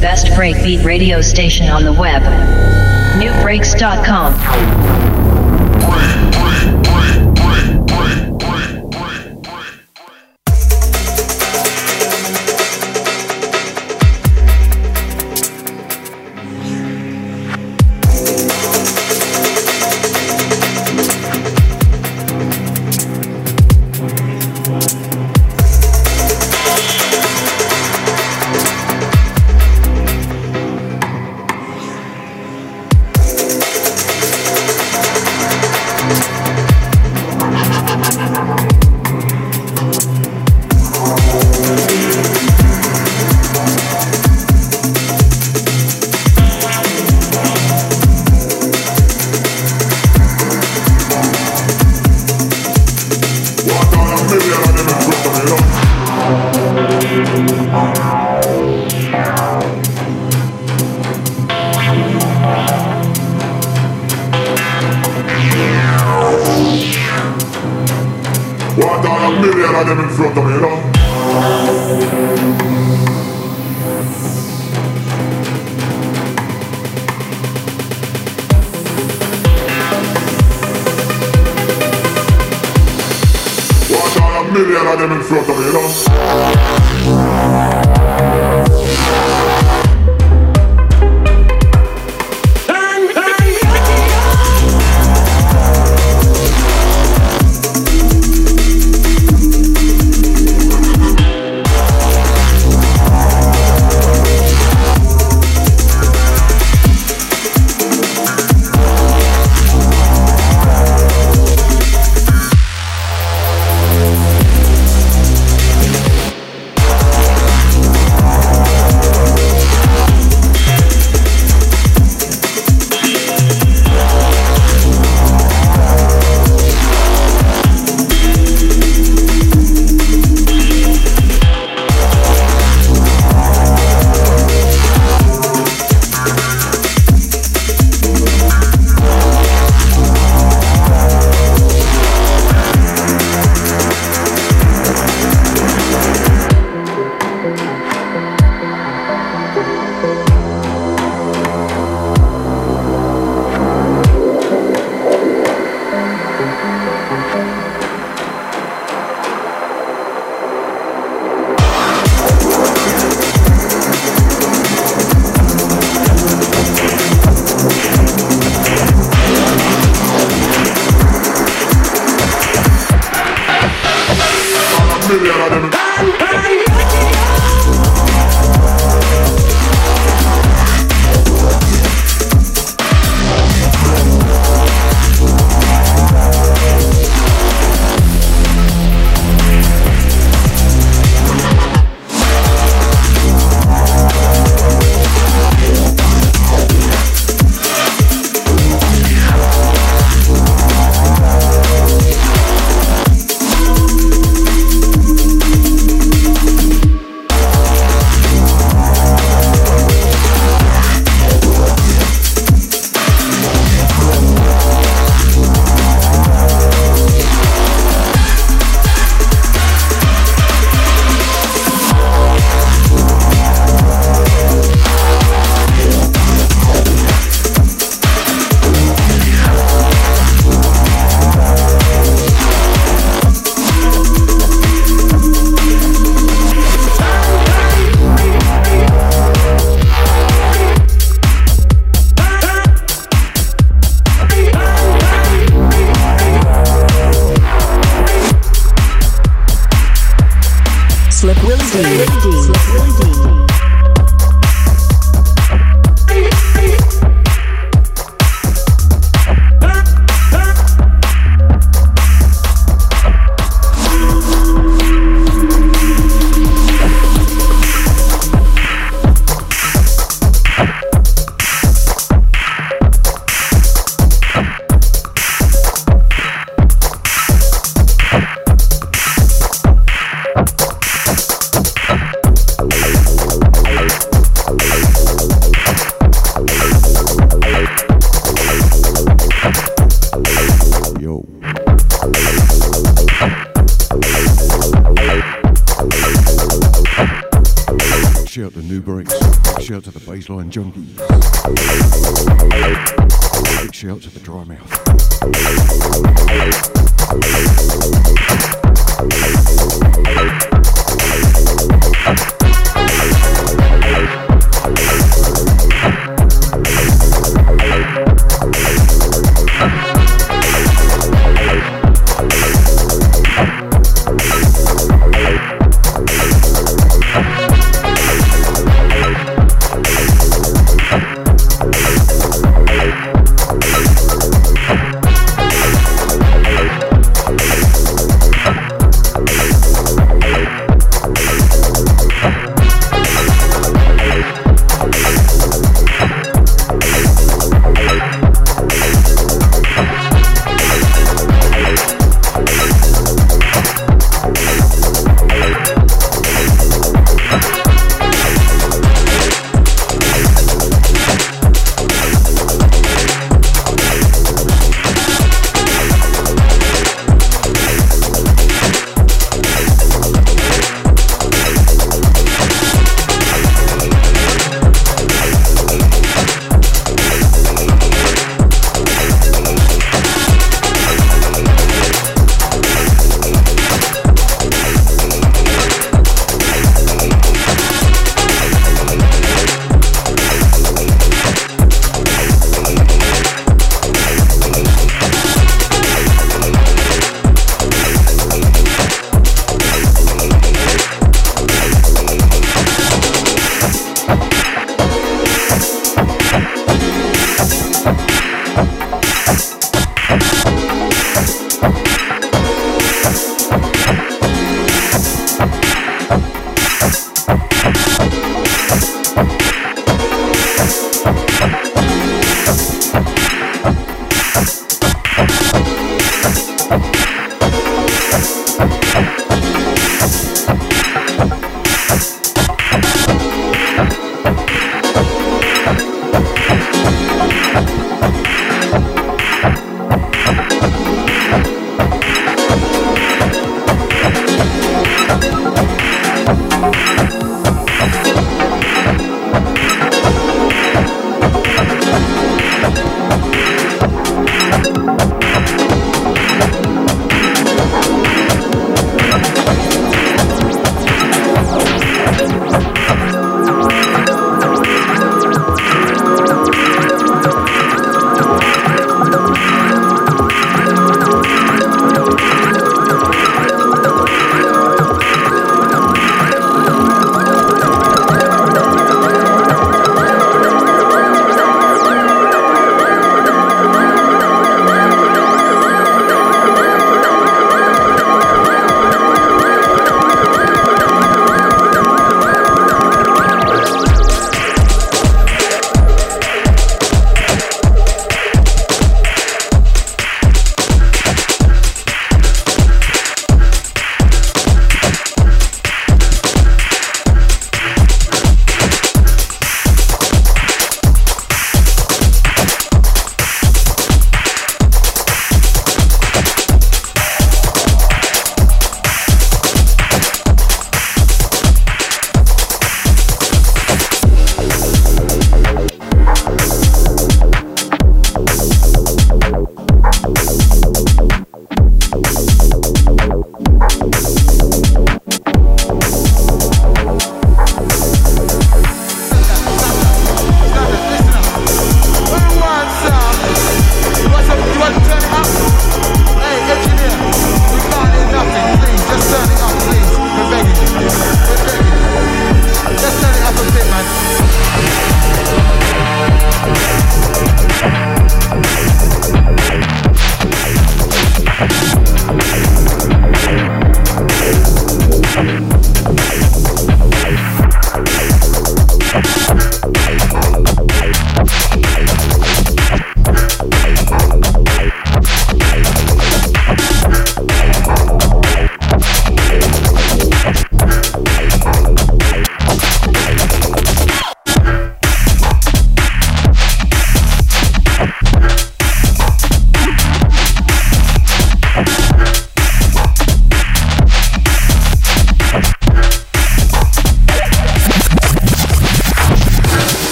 best breakbeat radio station on the web. Nubreaks.com.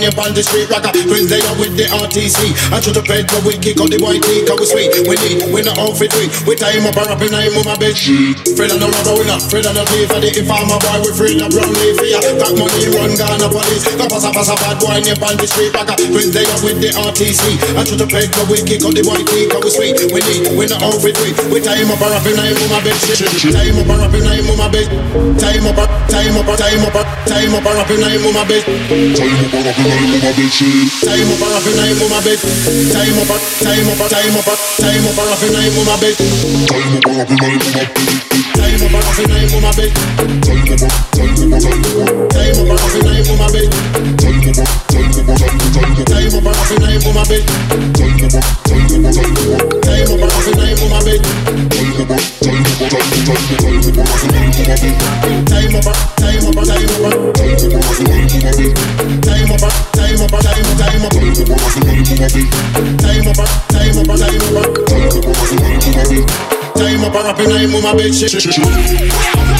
A bad on the street rocker. Twins they are with the RTC. I the bed, but we kick out the white teeth. Cause we sweet, we need, we no outfit we. We tie him up and up in him on my bed. Fred and a Rabona, Fred and a play for the informer boy. We afraid no brown leaf for ya. Got money, run Ghana police. Go pass a pass a bad boy, nip on the street rocker. Twins they are with the RTC. I shoot the bed, but we kick out the white teeth. Cause we sweet, we need, we no outfit we. We tie him up and up in him on my bed. Time up and up in I'm on my bed. Time up, time up, time up, time up and up in I'm on my bed. Up and up and I'm on my bed shit. Time up and up in I'm on my bed. Time up, time up, time up, time up and in I'm on my bed. Time up and up and on my bed. Time and up in I'm on my bed. Time up, time up, time up. Time up and in I'm on my bed. Time up, time up, time up, time. Time and up in I'm on my bed. Time up, time up, time up. Time up and in I'm on my bed. Time up, time up, time up, time up. Time up and I'm on my bed. Time up and up and I'm on my bed.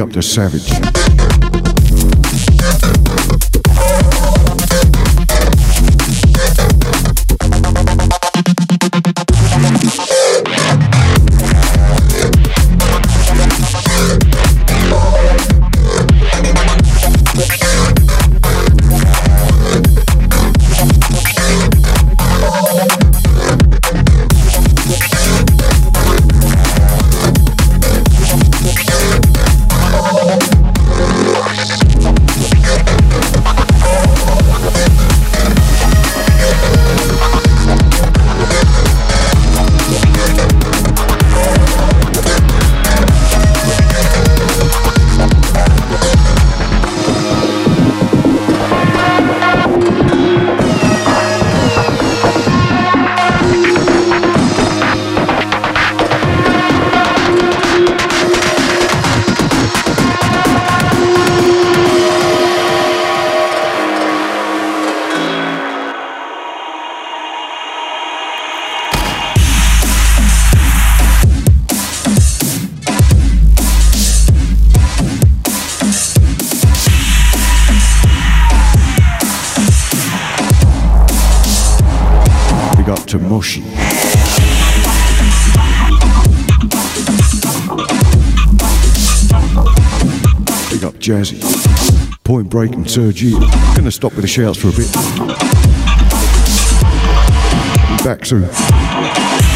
up to Savage. jazzy. Point Break and Serge Gonna stop with the shouts for a bit. Back soon.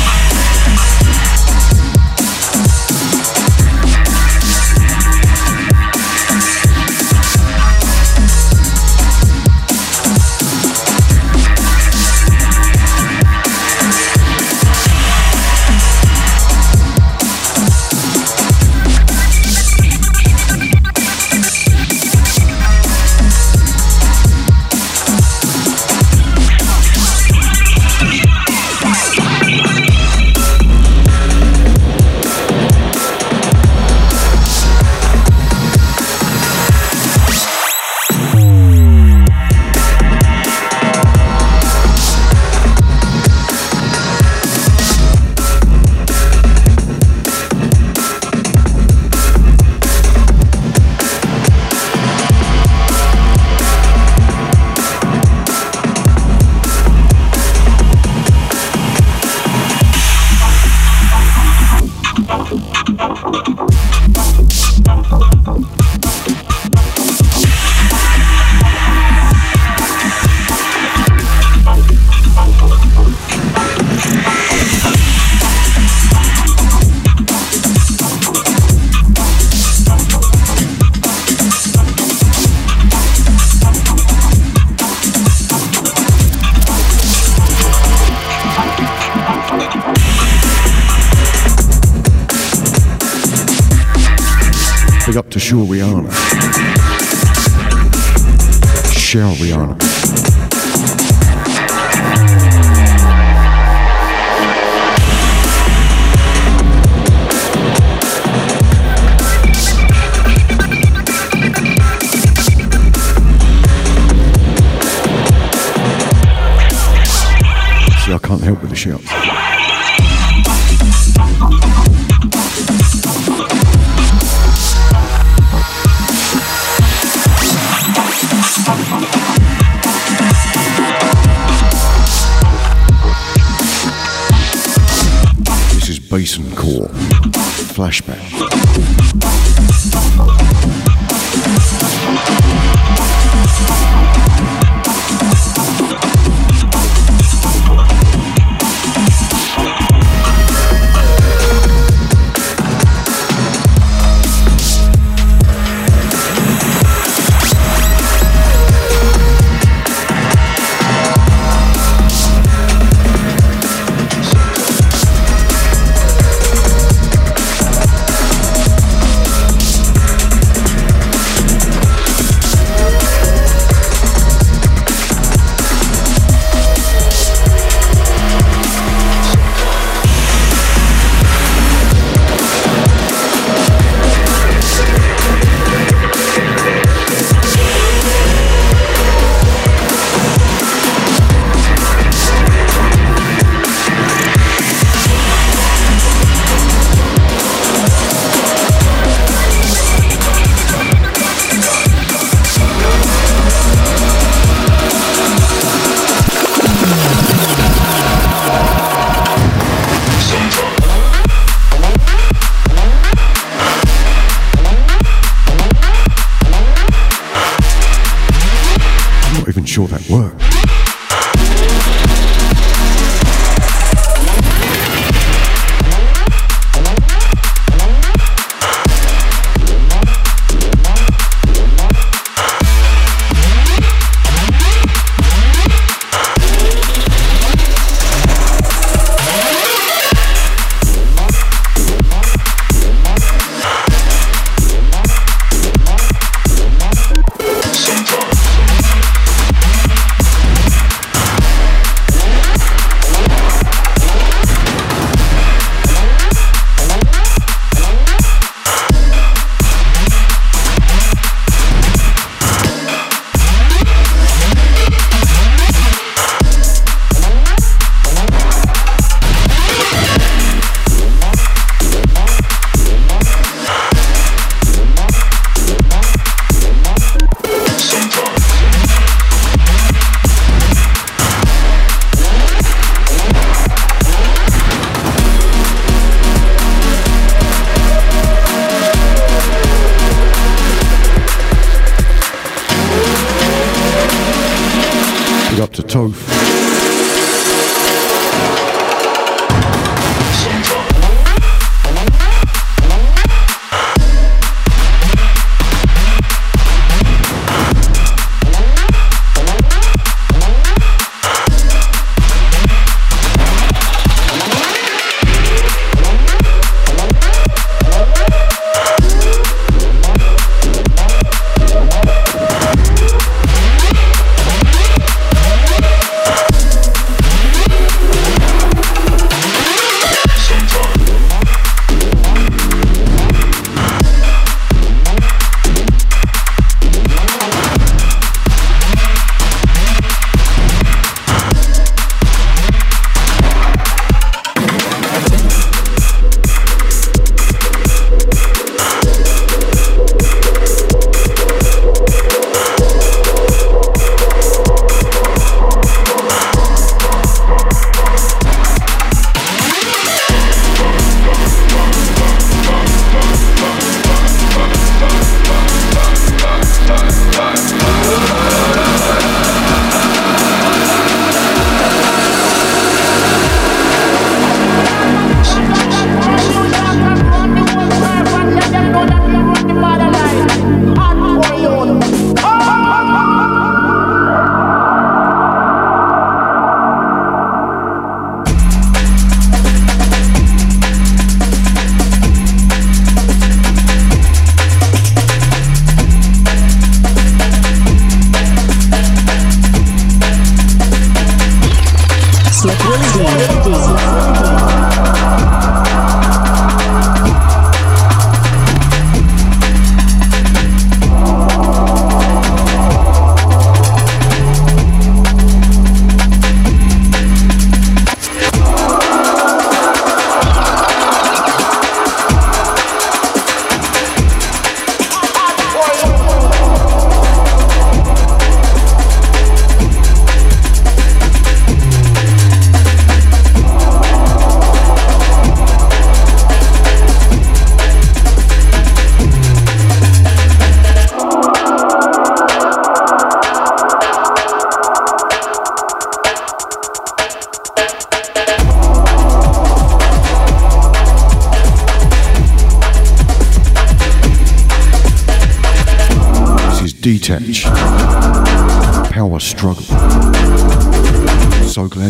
Music.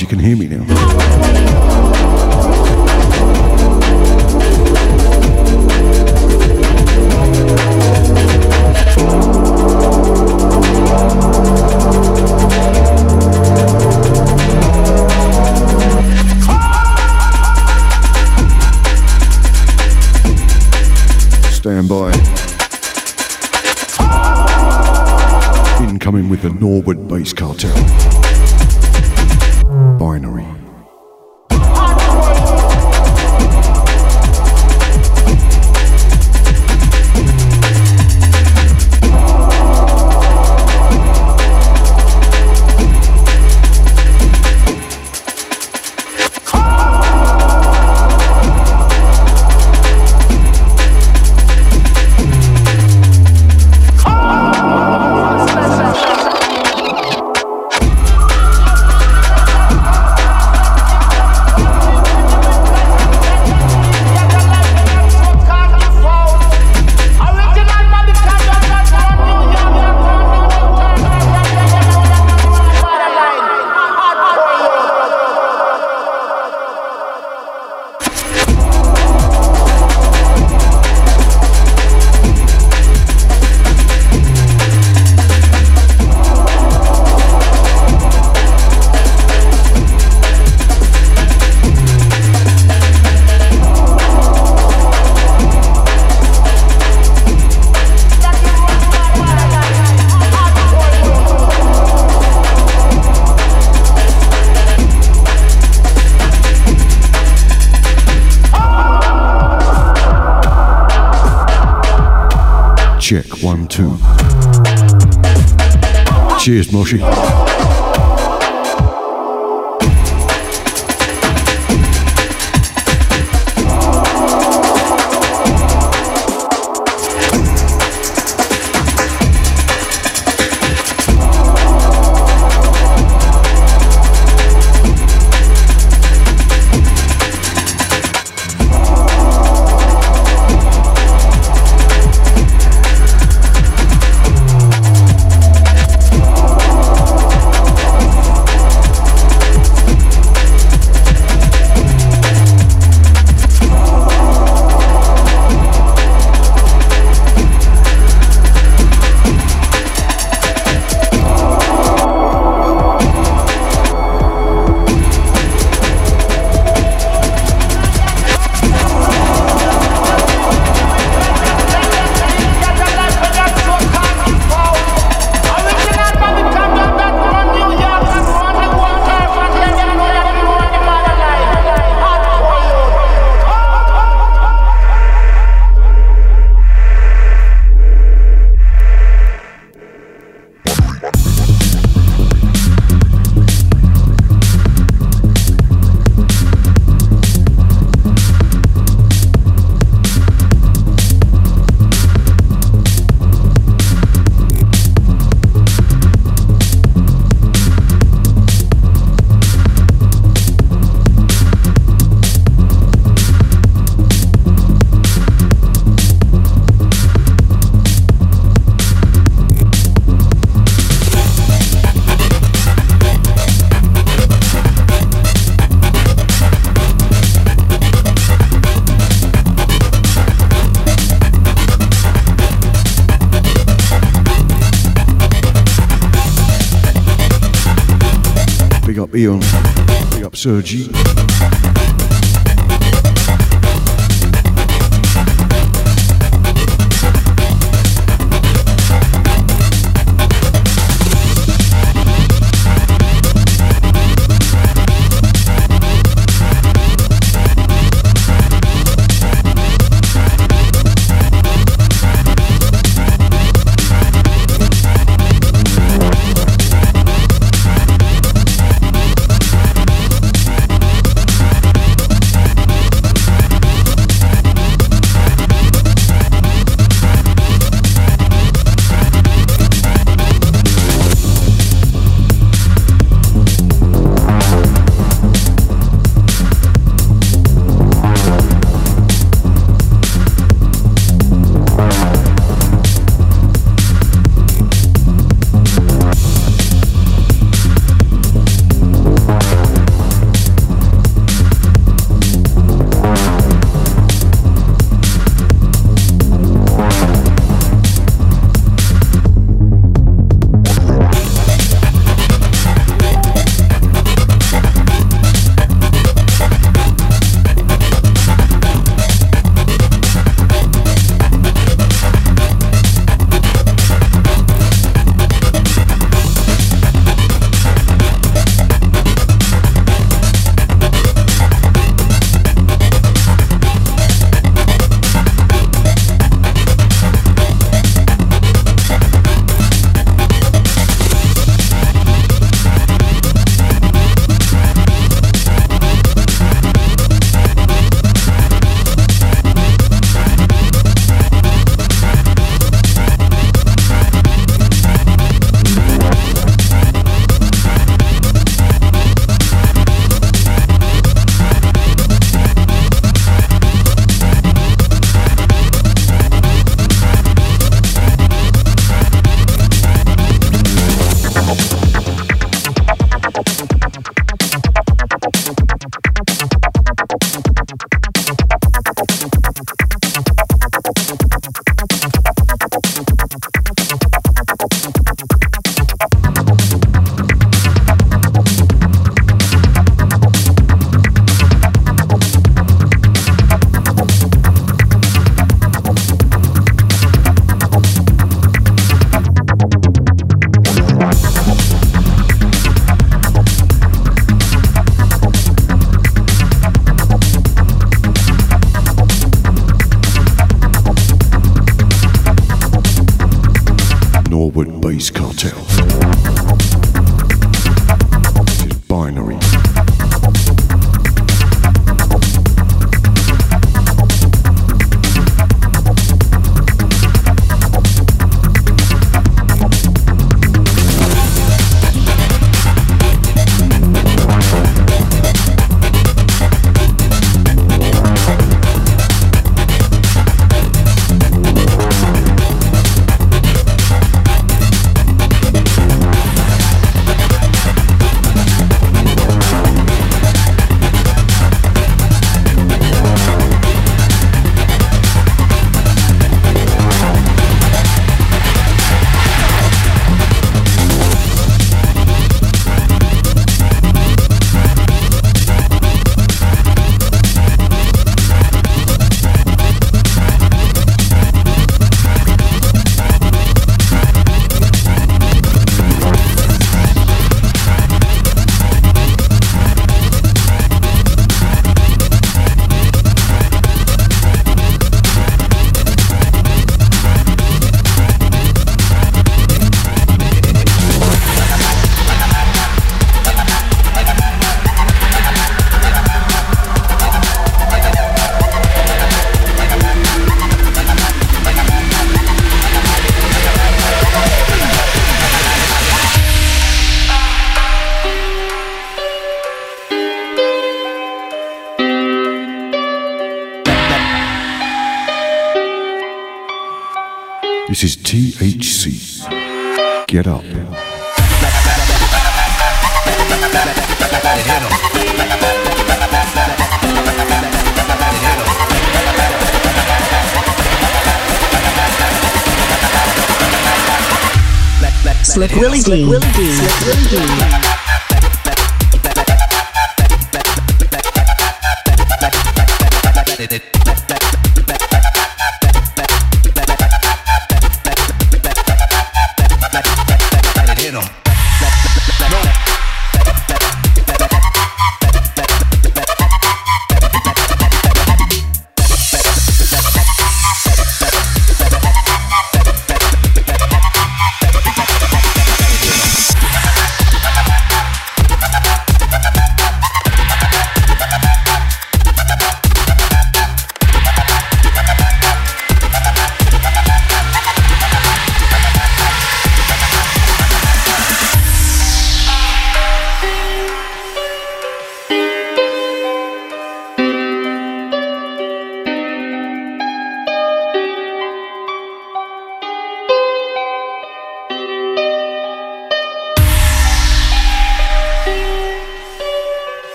You can hear me now. Two. Cheers, Moshi. Sergi.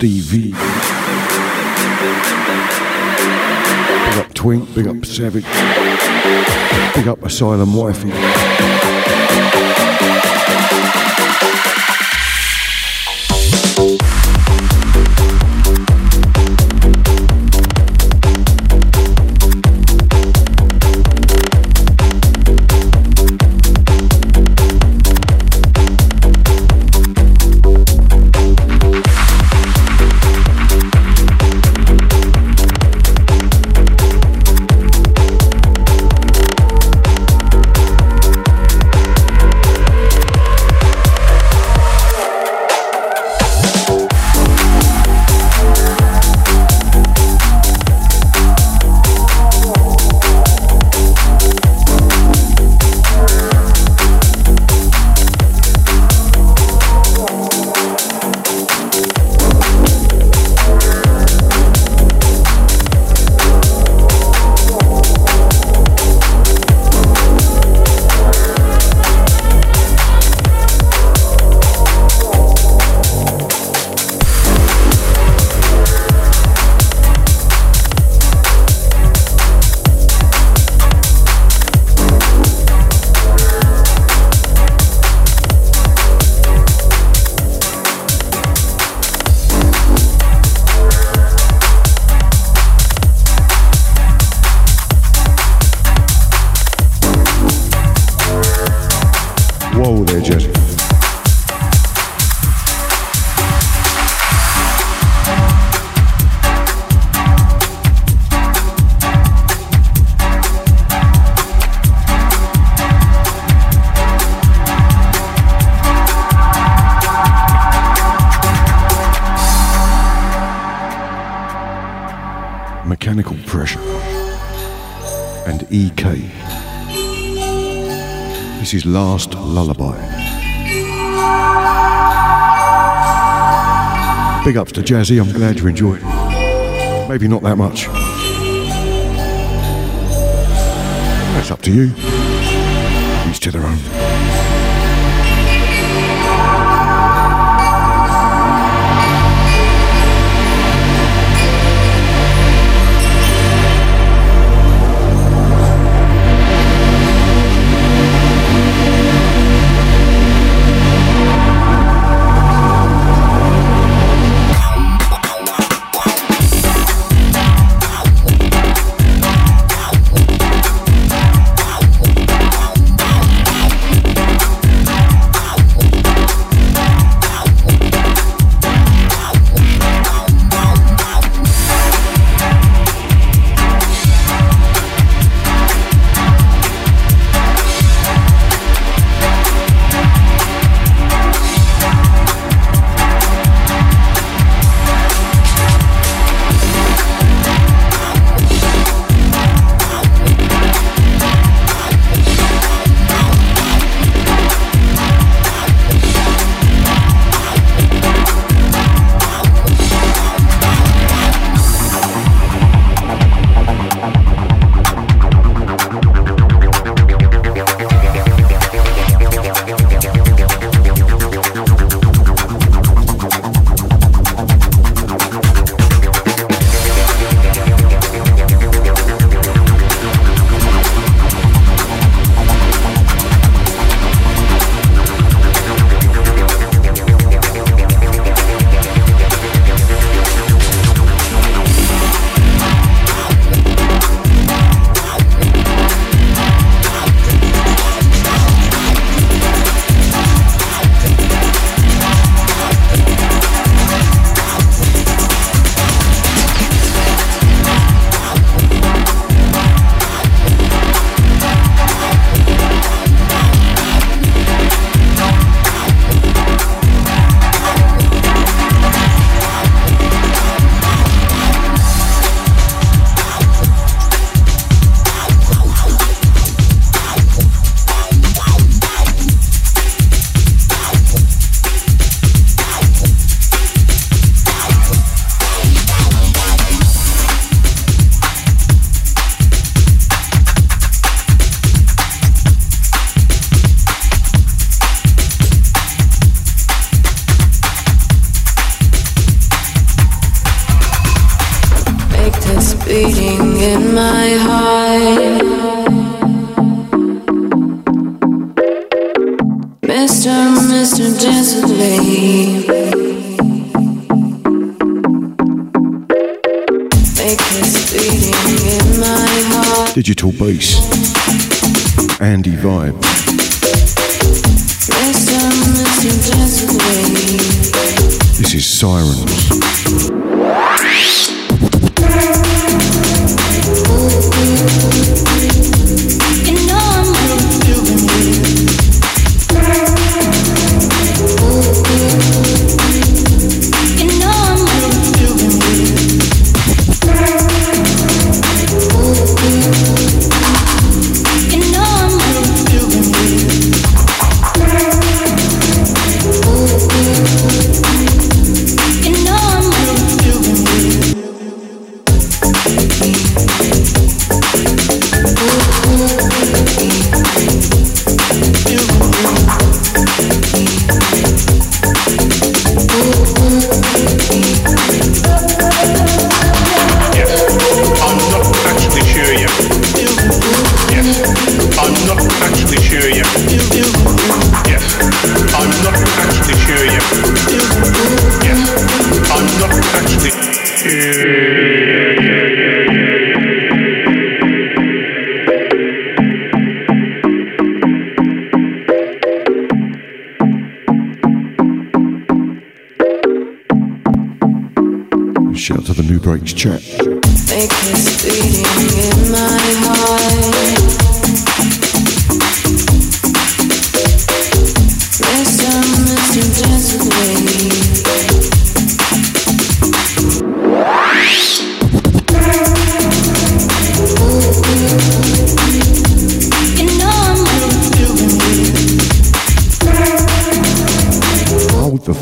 Ups to Steve V. Big up Twink, big up Savage. Big up Asylum Wifey. Last Lullaby. Big ups to Jazzy, I'm glad you enjoyed. Maybe not that much. That's up to you. Each to their own.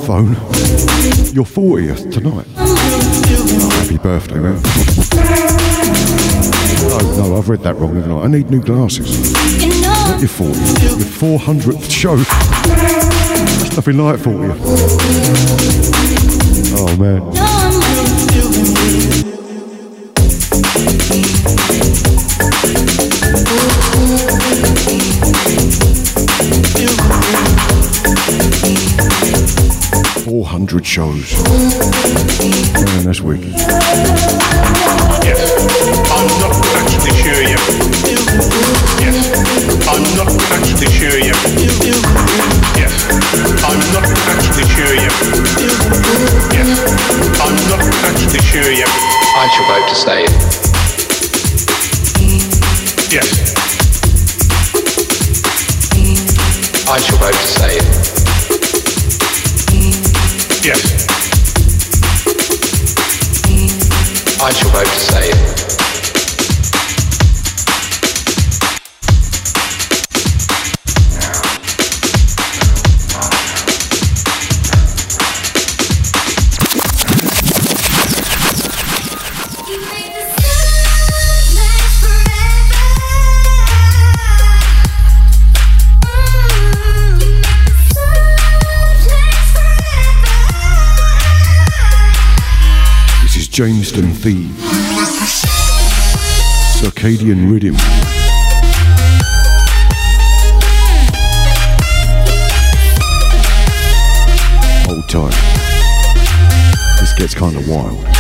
Phone. Your 40th tonight. Happy birthday, man. No, no, I've read that wrong, haven't I? I need new glasses. Not your 40th, your 400th show. That's nothing like 40th. Oh, man. Four hundred shows. Man, that's wicked. Yes. I'm not actually sure yet. Yes. I'm not actually sure yet. Yes. I'm not actually sure yet. Yes. I'm not actually sure yet. I shall vote to stay. Yes. I shall vote to stay. Yes. I shall vote to stay. Jamestown Thieves. Circadian Rhythm. Hold tight. This gets kind of wild.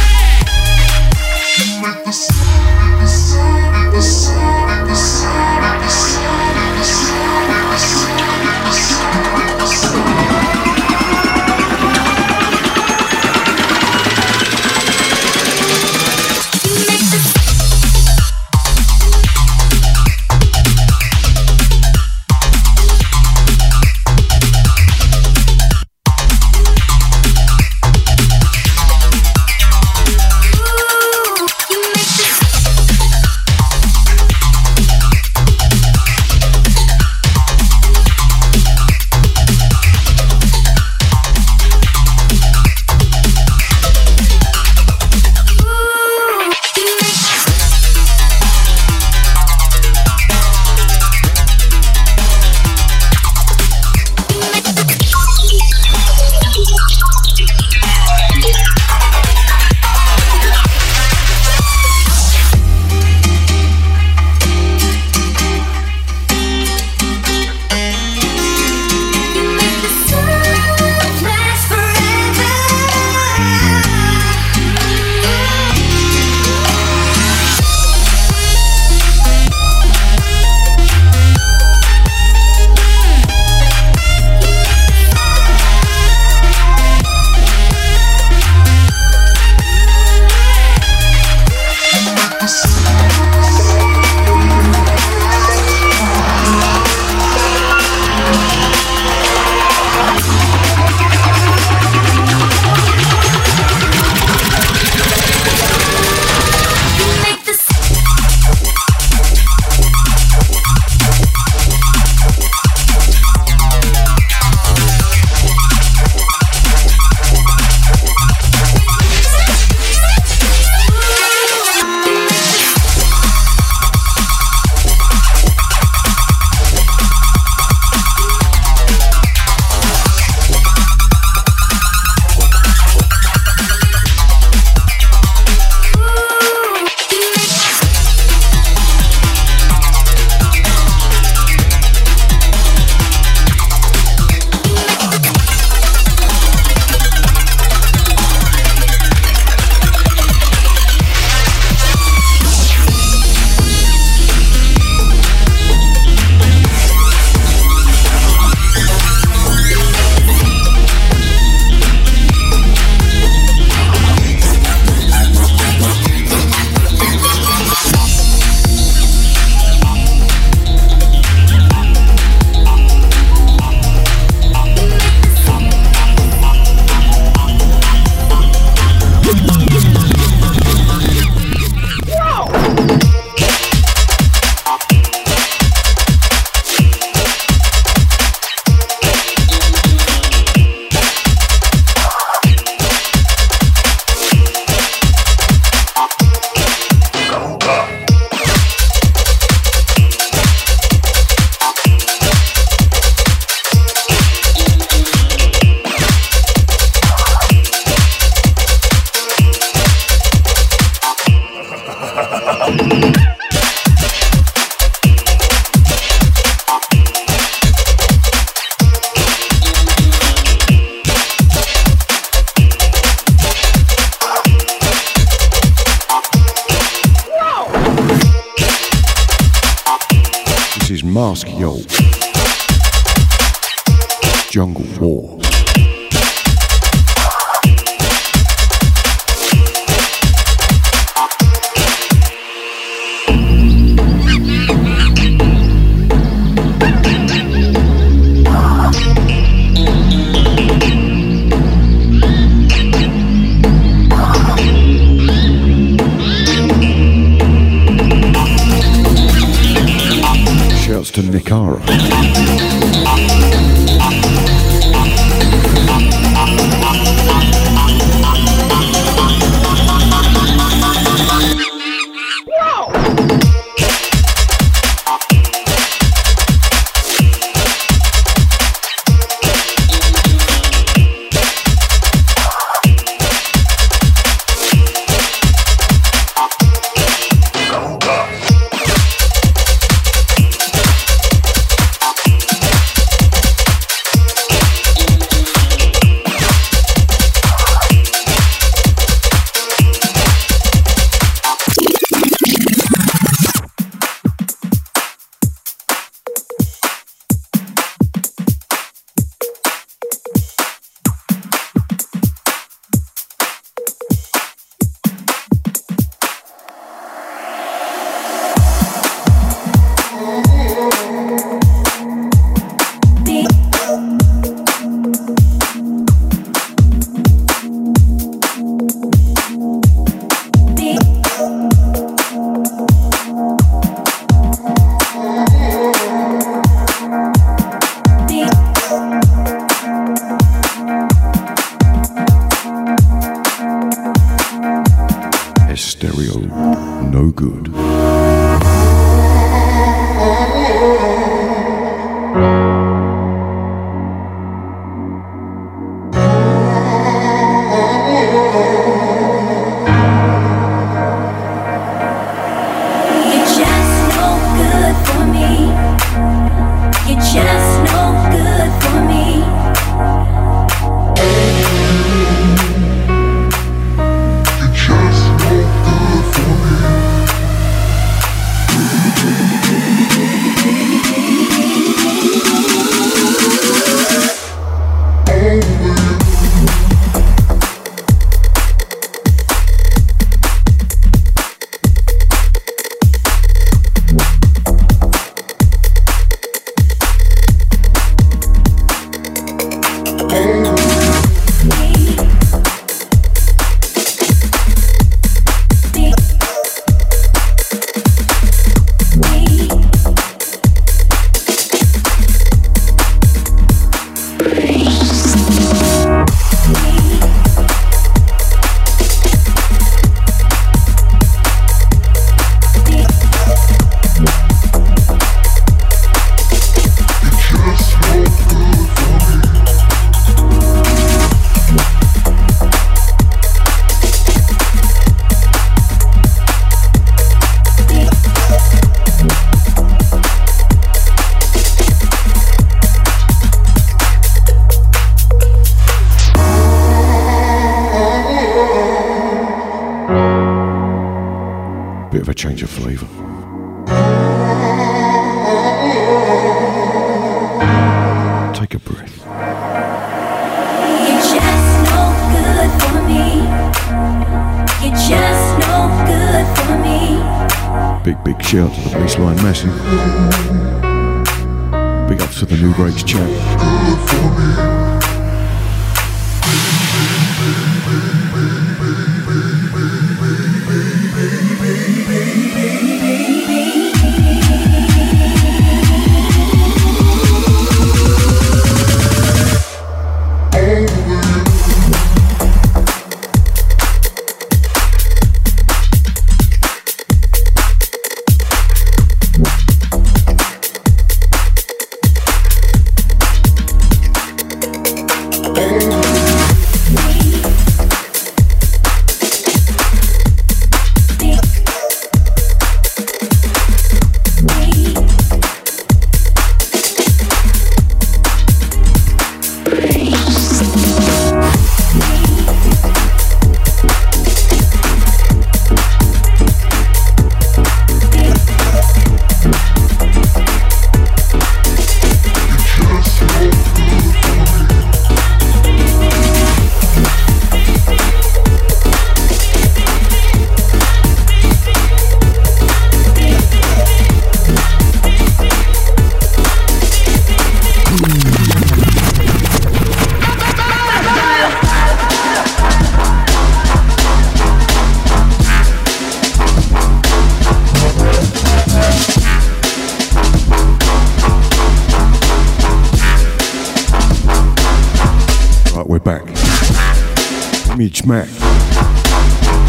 Mitch Mac.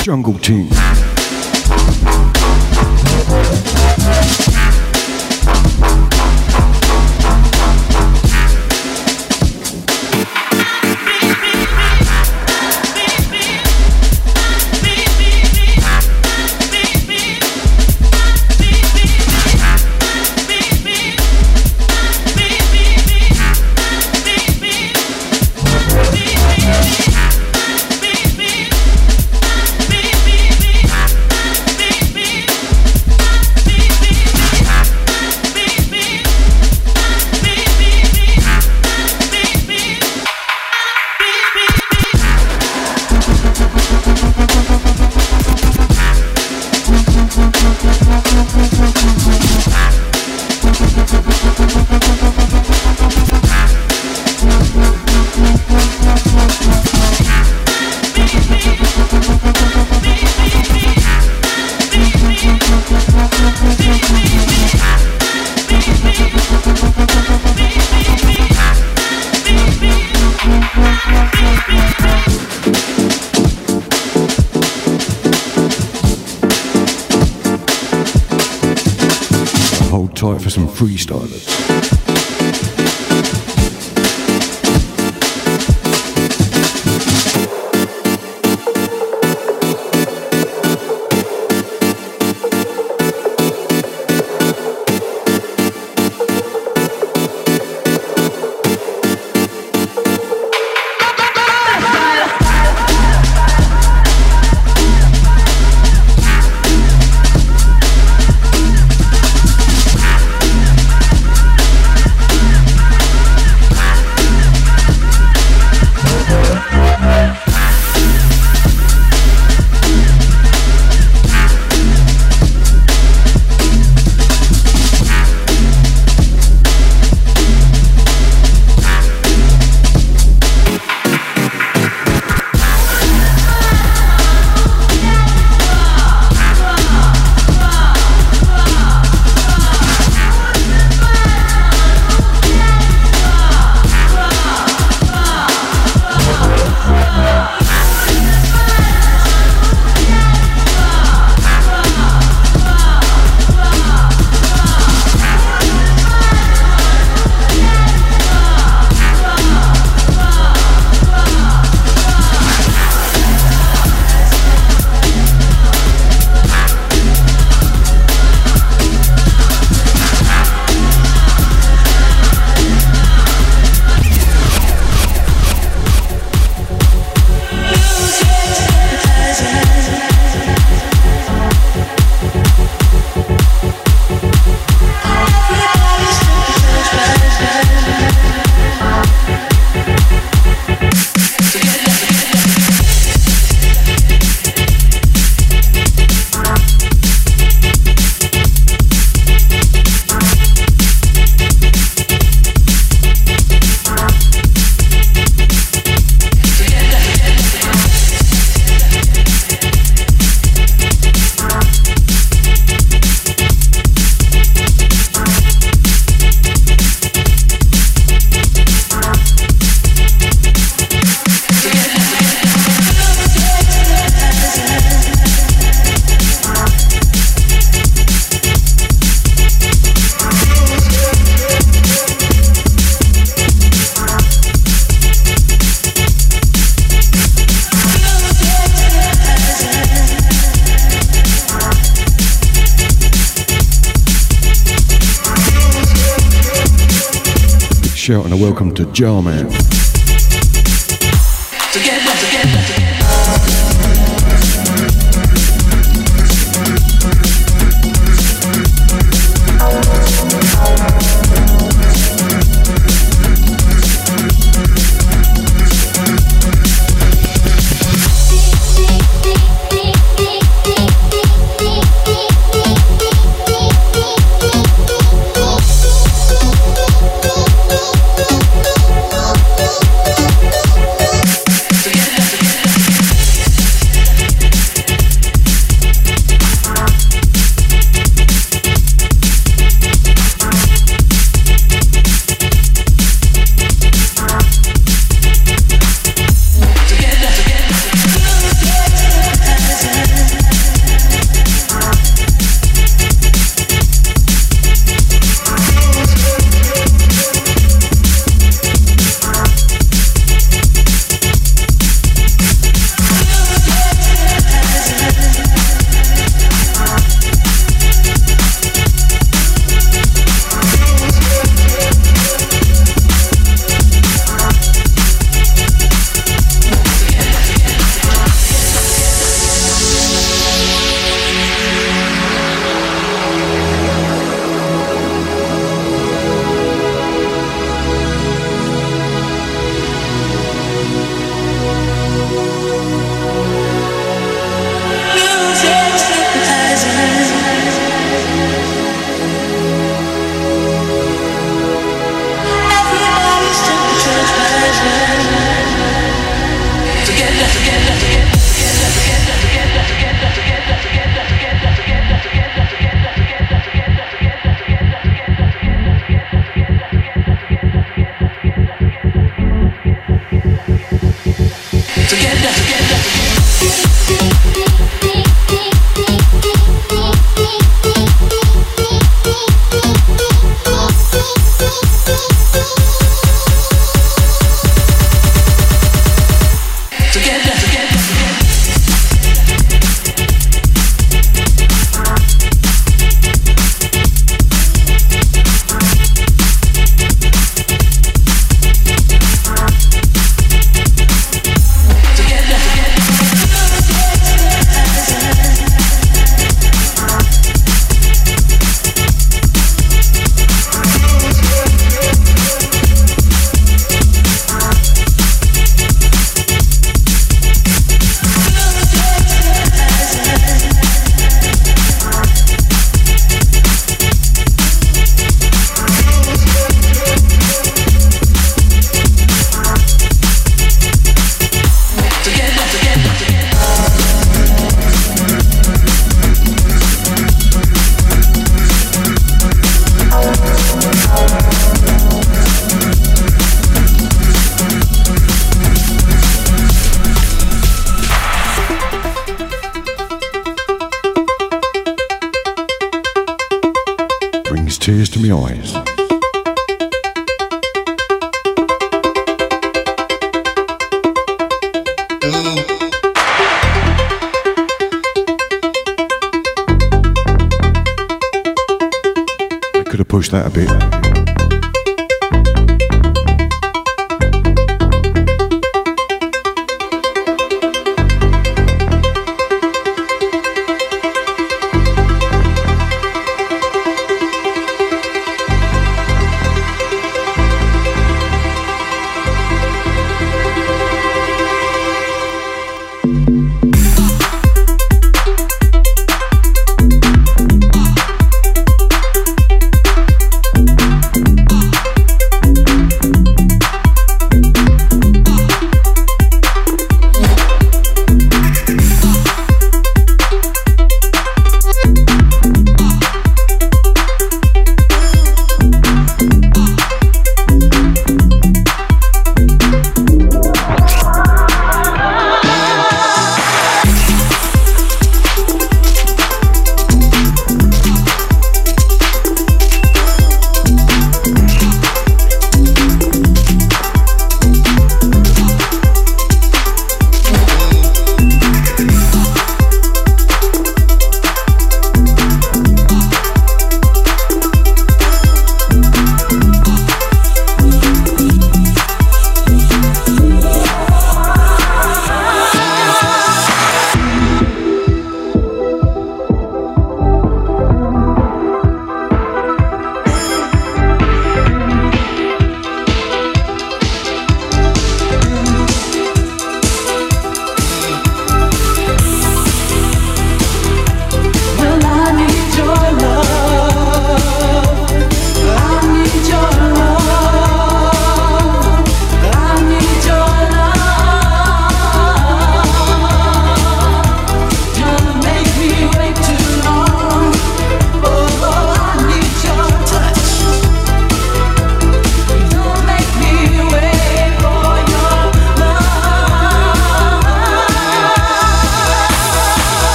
Jungle Team. Welcome to Jarman.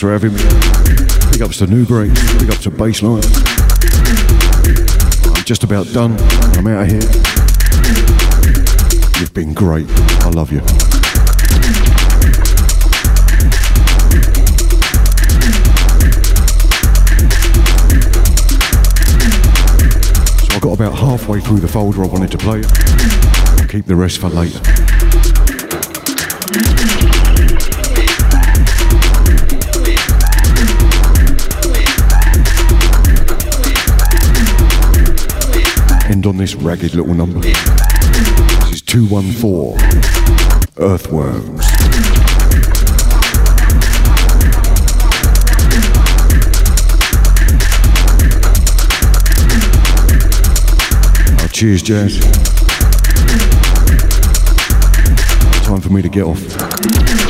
Thanks for having me. Big ups to New Break. Big ups to Baseline. I'm just about done. I'm out of here. You've been great. I love you. So I got about halfway through the folder I wanted to play. Keep the rest for later. Ragged little number. This is 214 Earthworms. Oh, cheers, Jazz. Time for me to get off.